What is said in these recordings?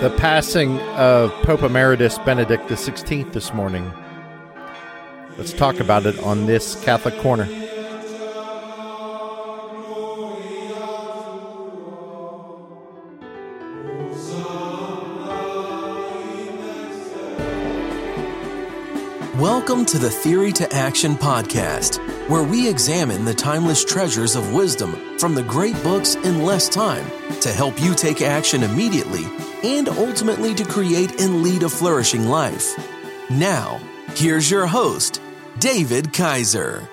the passing of Pope Emeritus Benedict XVI this morning. Let's talk about it on this Catholic Corner. Welcome to the Theory to Action podcast, where we examine the timeless treasures of wisdom from the great books in less time to help you take action immediately and ultimately to create and lead a flourishing life. Now, here's your host, David Kaiser.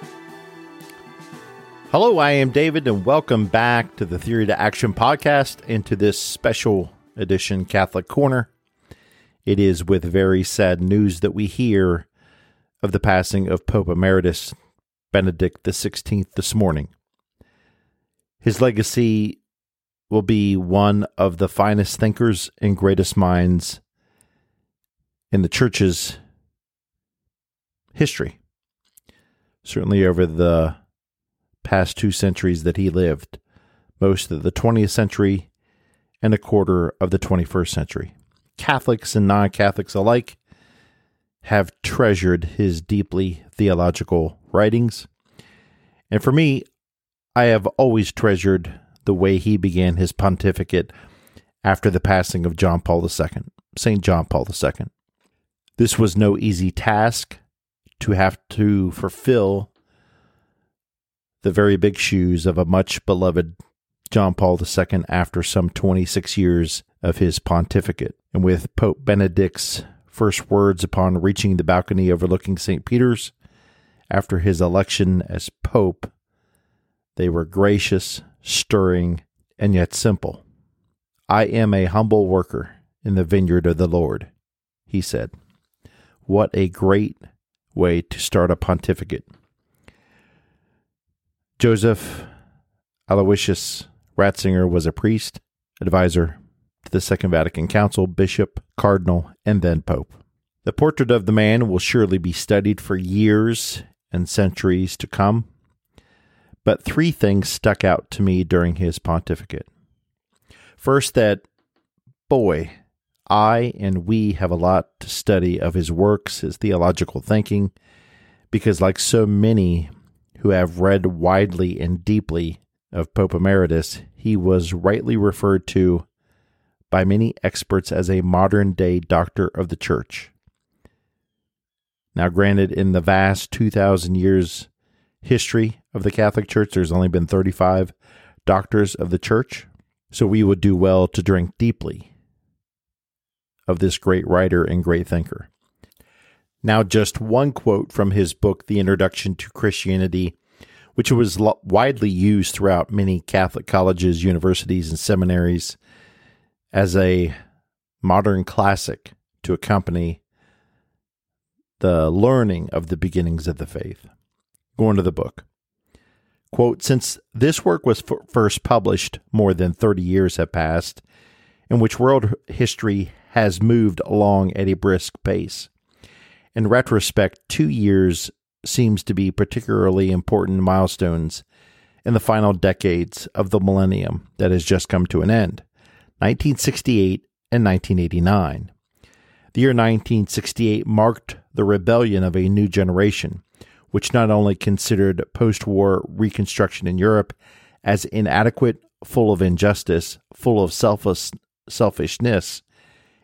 Hello, I am David, and welcome back to the Theory to Action podcast and to this special edition Catholic Corner. It is with very sad news that we hear of the passing of Pope Emeritus Benedict XVI this morning. His legacy will be one of the finest thinkers and greatest minds in the church's history. Certainly over the past two centuries that he lived, most of the 20th century and a quarter of the 21st century. Catholics and non Catholics alike have treasured his deeply theological writings. And for me, I have always treasured the way he began his pontificate after the passing of John Paul II, St. John Paul II. This was no easy task to have to fulfill the very big shoes of a much beloved John Paul II after some 26 years of his pontificate. And with Pope Benedict's first words upon reaching the balcony overlooking St. Peter's after his election as Pope, they were gracious, stirring, and yet simple. I am a humble worker in the vineyard of the Lord, he said. What a great way to start a pontificate. Joseph Aloysius Ratzinger was a priest, advisor, to the Second Vatican Council, bishop, cardinal, and then pope. The portrait of the man will surely be studied for years and centuries to come, but three things stuck out to me during his pontificate. First, that, boy, I and we have a lot to study of his works, his theological thinking, because, like so many who have read widely and deeply of Pope Emeritus, he was rightly referred to by many experts as a modern day doctor of the church. Now, granted, in the vast 2,000 years history of the Catholic Church, there's only been 35 doctors of the church. So we would do well to drink deeply of this great writer and great thinker. Now, just one quote from his book, The Introduction to Christianity, which was widely used throughout many Catholic colleges, universities, and seminaries as a modern classic to accompany the learning of the beginnings of the faith. Go into the book. Quote Since this work was f- first published, more than 30 years have passed, in which world history has moved along at a brisk pace. In retrospect, two years seems to be particularly important milestones in the final decades of the millennium that has just come to an end. 1968, and 1989. The year 1968 marked the rebellion of a new generation, which not only considered post war Reconstruction in Europe as inadequate, full of injustice, full of selfish, selfishness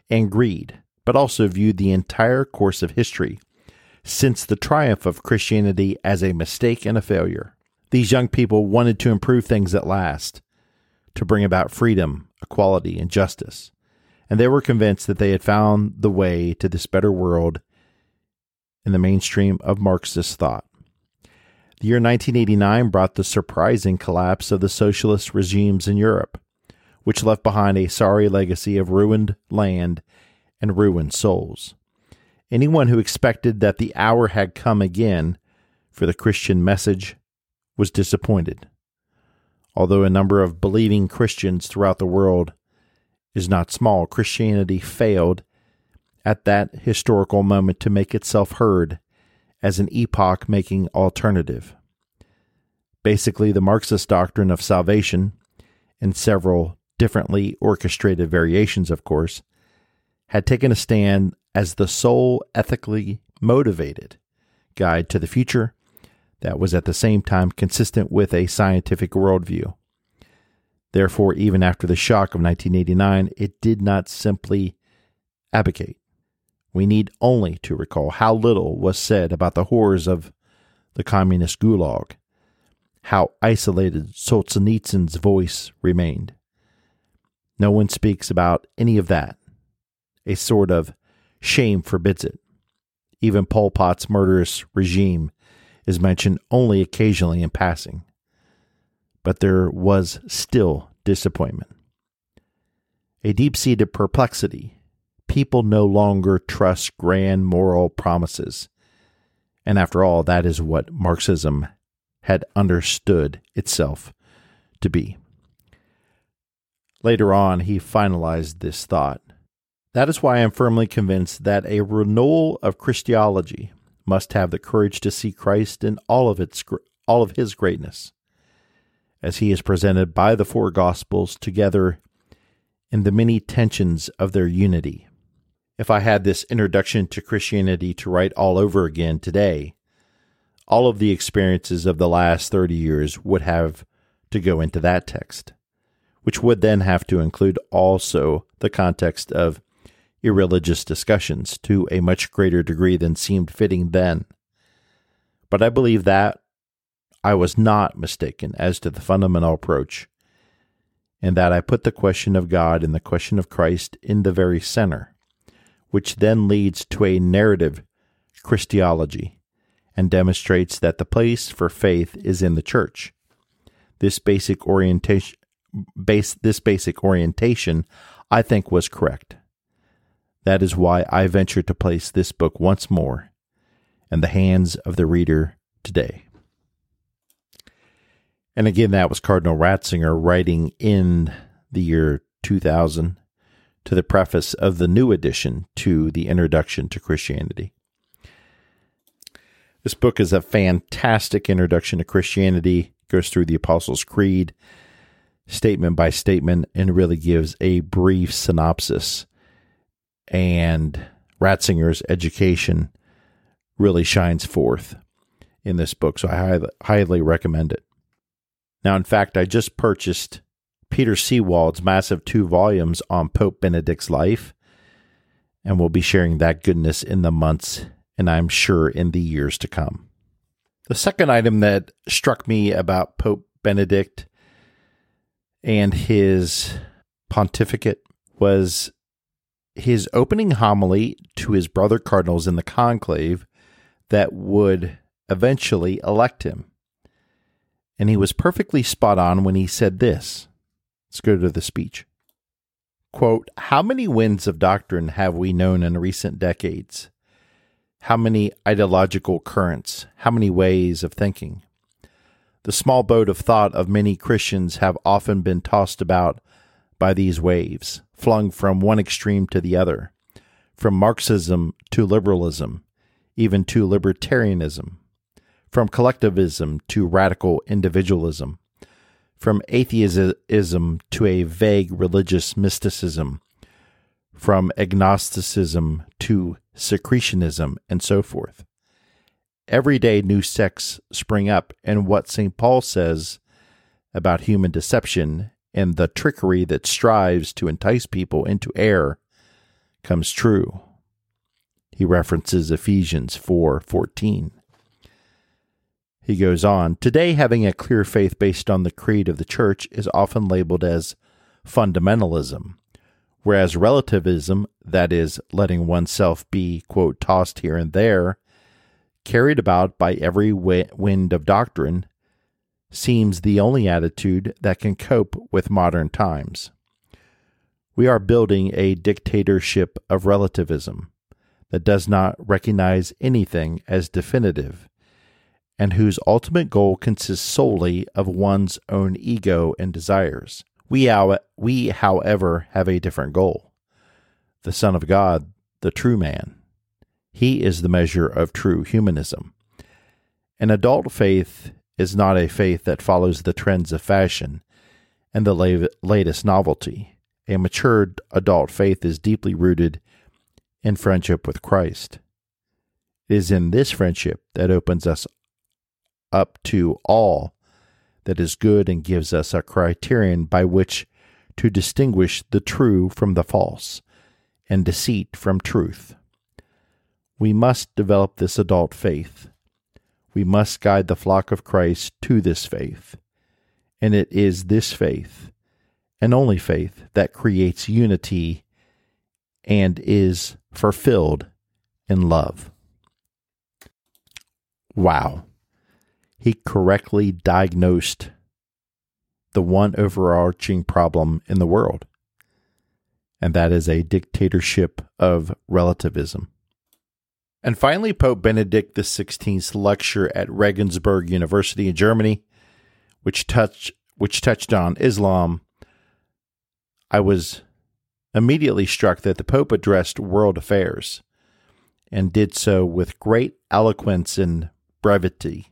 and greed, but also viewed the entire course of history since the triumph of Christianity as a mistake and a failure. These young people wanted to improve things at last, to bring about freedom, equality, and justice, and they were convinced that they had found the way to this better world in the mainstream of Marxist thought. The year 1989 brought the surprising collapse of the socialist regimes in Europe, which left behind a sorry legacy of ruined land and ruined souls. Anyone who expected that the hour had come again for the Christian message was disappointed although a number of believing Christians throughout the world is not small, Christianity failed at that historical moment to make itself heard as an epoch making alternative. Basically, the Marxist doctrine of salvation, in several differently orchestrated variations, of course, had taken a stand as the sole ethically motivated guide to the future that was at the same time consistent with a scientific worldview. Therefore, even after the shock of 1989, it did not simply abdicate. We need only to recall how little was said about the horrors of the communist gulag, how isolated Solzhenitsyn's voice remained. No one speaks about any of that. A sort of shame forbids it. Even Pol Pot's murderous regime is mentioned only occasionally in passing. But there was still disappointment. A deep seated perplexity. People no longer trust grand moral promises. And after all, that is what Marxism had understood itself to be. Later on, he finalized this thought. That is why I am firmly convinced that a renewal of Christology must have the courage to see Christ in all of its all of his greatness as he is presented by the four gospels together in the many tensions of their unity. If I had this introduction to Christianity to write all over again today, all of the experiences of the last 30 years would have to go into that text, which would then have to include also the context of irreligious discussions to a much greater degree than seemed fitting then. But I believe that I was not mistaken as to the fundamental approach, and that I put the question of God and the question of Christ in the very center, which then leads to a narrative Christology and demonstrates that the place for faith is in the church. This basic orientation base this basic orientation I think was correct. That is why I venture to place this book once more in the hands of the reader today. And again, that was Cardinal Ratzinger writing in the year 2000 to the preface of the new edition to the Introduction to Christianity. This book is a fantastic introduction to Christianity, goes through the Apostles' Creed statement by statement, and really gives a brief synopsis. And Ratzinger's education really shines forth in this book, so I highly, highly recommend it. Now, in fact, I just purchased Peter Seewald's massive two volumes on Pope Benedict's life, and we'll be sharing that goodness in the months and I'm sure in the years to come. The second item that struck me about Pope Benedict and his pontificate was his opening homily to his brother cardinals in the conclave that would eventually elect him. And he was perfectly spot on when he said this. Let's go to the speech. Quote, How many winds of doctrine have we known in recent decades? How many ideological currents? How many ways of thinking? The small boat of thought of many Christians have often been tossed about by these waves, flung from one extreme to the other, from Marxism to liberalism, even to libertarianism from collectivism to radical individualism, from atheism to a vague religious mysticism, from agnosticism to syncretism, and so forth. Every day, new sects spring up, and what St. Paul says about human deception and the trickery that strives to entice people into error comes true. He references Ephesians 4:14. He goes on Today, having a clear faith based on the creed of the church is often labeled as fundamentalism, whereas relativism, that is, letting oneself be, quote, tossed here and there, carried about by every wind of doctrine, seems the only attitude that can cope with modern times. We are building a dictatorship of relativism that does not recognize anything as definitive and whose ultimate goal consists solely of one's own ego and desires. We, we, however, have a different goal. The Son of God, the true man. He is the measure of true humanism. An adult faith is not a faith that follows the trends of fashion and the latest novelty. A matured adult faith is deeply rooted in friendship with Christ. It is in this friendship that opens us up to all that is good and gives us a criterion by which to distinguish the true from the false and deceit from truth. We must develop this adult faith. We must guide the flock of Christ to this faith. And it is this faith, and only faith, that creates unity and is fulfilled in love. Wow. He correctly diagnosed the one overarching problem in the world, and that is a dictatorship of relativism. And finally, Pope Benedict XVI's lecture at Regensburg University in Germany, which touched which touched on Islam. I was immediately struck that the Pope addressed world affairs and did so with great eloquence and brevity.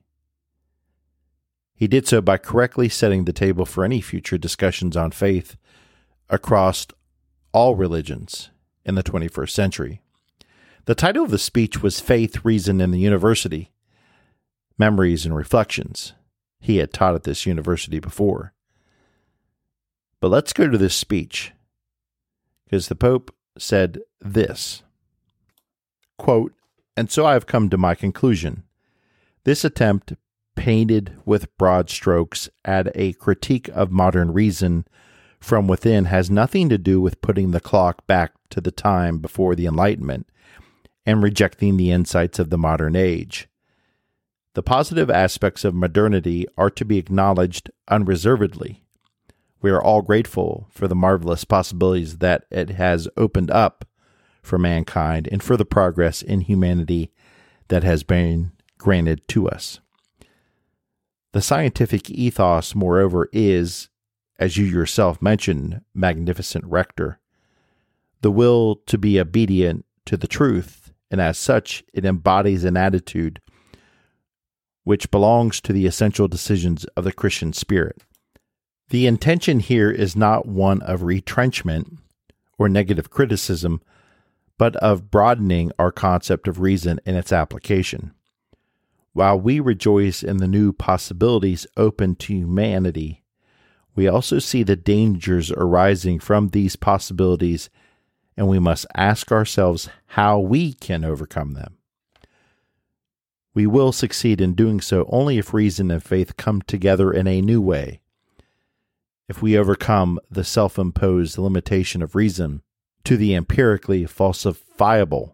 He did so by correctly setting the table for any future discussions on faith across all religions in the 21st century. The title of the speech was Faith, Reason, and the University Memories and Reflections. He had taught at this university before. But let's go to this speech because the Pope said this quote, And so I have come to my conclusion. This attempt, painted with broad strokes at a critique of modern reason from within, has nothing to do with putting the clock back to the time before the Enlightenment and rejecting the insights of the modern age. The positive aspects of modernity are to be acknowledged unreservedly we are all grateful for the marvelous possibilities that it has opened up for mankind and for the progress in humanity that has been granted to us. The scientific ethos, moreover, is, as you yourself mentioned, magnificent rector, the will to be obedient to the truth, and as such, it embodies an attitude which belongs to the essential decisions of the Christian spirit. The intention here is not one of retrenchment or negative criticism, but of broadening our concept of reason and its application. While we rejoice in the new possibilities open to humanity, we also see the dangers arising from these possibilities, and we must ask ourselves how we can overcome them. We will succeed in doing so only if reason and faith come together in a new way if we overcome the self imposed limitation of reason to the empirically falsifiable,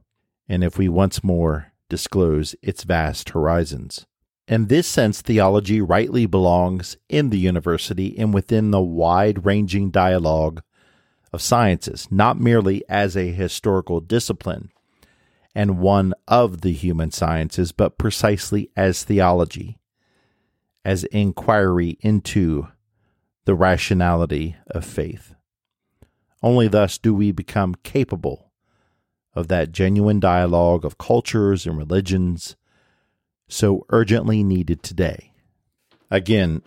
and if we once more disclose its vast horizons. In this sense, theology rightly belongs in the university and within the wide ranging dialogue of sciences, not merely as a historical discipline and one of the human sciences, but precisely as theology, as inquiry into the rationality of faith. Only thus do we become capable of that genuine dialogue of cultures and religions so urgently needed today. Again,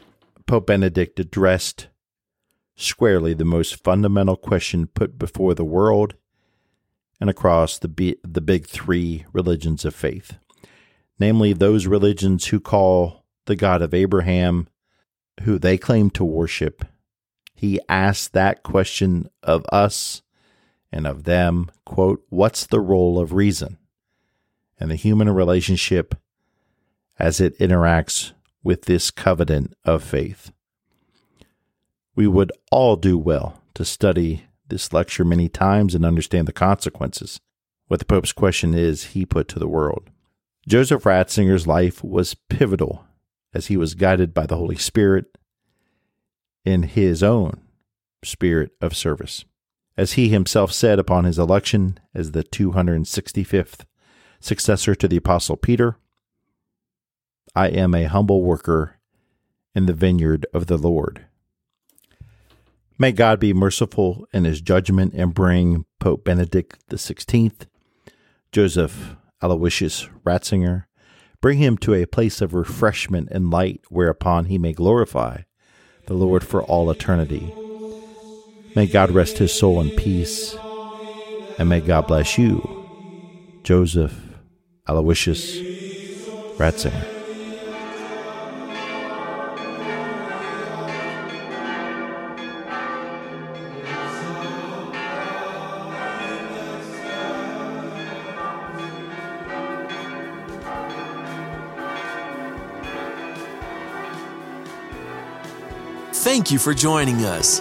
Pope Benedict addressed squarely the most fundamental question put before the world and across the, the big three religions of faith, namely those religions who call the God of Abraham, who they claim to worship, he asked that question of us and of them, quote, what's the role of reason and the human relationship as it interacts with this covenant of faith? We would all do well to study this lecture many times and understand the consequences. What the Pope's question is, he put to the world. Joseph Ratzinger's life was pivotal as he was guided by the Holy Spirit in his own spirit of service. As he himself said upon his election as the 265th successor to the Apostle Peter, I am a humble worker in the vineyard of the Lord. May God be merciful in his judgment and bring Pope Benedict XVI, Joseph Aloysius Ratzinger, bring him to a place of refreshment and light whereupon he may glorify the Lord for all eternity. May God rest his soul in peace, and may God bless you Joseph Aloysius Ratzinger. Thank you for joining us.